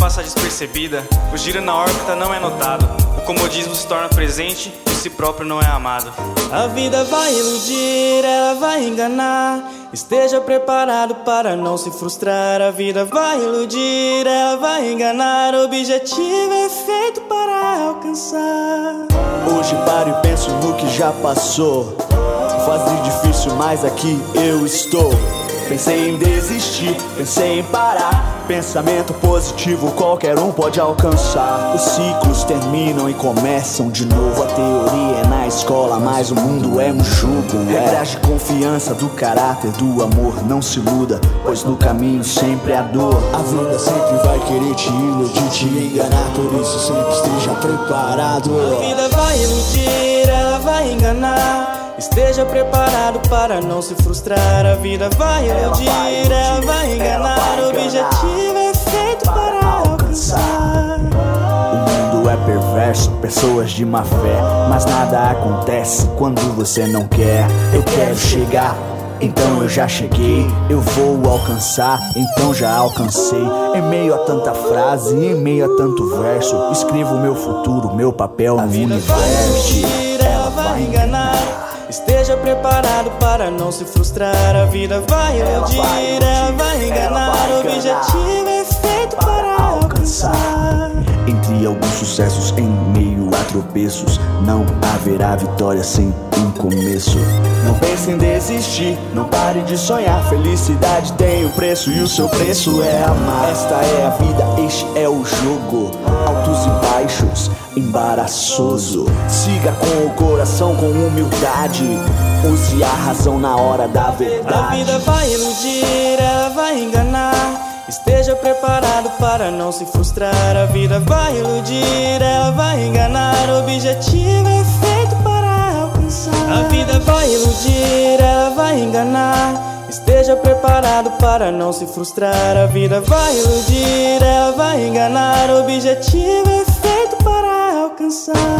passa despercebida. O giro na órbita não é notado. O comodismo se torna presente e si próprio não é amado. A vida vai iludir, ela vai enganar. Esteja preparado para não se frustrar. A vida vai iludir, ela vai enganar. O objetivo é feito para alcançar. Hoje paro e penso no que já passou. Fase difícil, mas aqui eu estou. Pensei em desistir, pensei em parar. Pensamento positivo qualquer um pode alcançar. Os ciclos terminam e começam de novo. A teoria é na escola, mas o mundo é um jogo. É. Regras de confiança, do caráter, do amor. Não se iluda, pois no caminho sempre há dor. A vida sempre vai querer te iludir, te enganar. Por isso sempre esteja preparado. A vida vai iludir, ela vai enganar. Esteja preparado para não se frustrar. A vida vai iludir, ela vai enganar. O objetivo é feito para alcançar. O mundo é perverso, pessoas de má fé. Mas nada acontece quando você não quer. Eu quero chegar. Então eu já cheguei, eu vou alcançar, então já alcancei. Em meio a tanta frase, em meio a tanto verso, escrevo meu futuro, meu papel no universo. Ela vai enganar. Esteja preparado para não se frustrar. A vida vai iludir, ela vai sucessos em meio a tropeços, não haverá vitória sem um começo. Não pense em desistir, não pare de sonhar. Felicidade tem um preço e o seu preço é amar. Esta é a vida, este é o jogo. Altos e baixos, embaraçoso. Siga com o coração, com humildade. Use a razão na hora da verdade. A vida vai iludir, ela vai enganar. Esteja preparado para não se frustrar. A vida vai iludir, ela vai enganar. O objetivo é feito para alcançar. A vida vai iludir, ela vai enganar. Esteja preparado para não se frustrar. A vida vai iludir, ela vai enganar. O objetivo é feito para alcançar.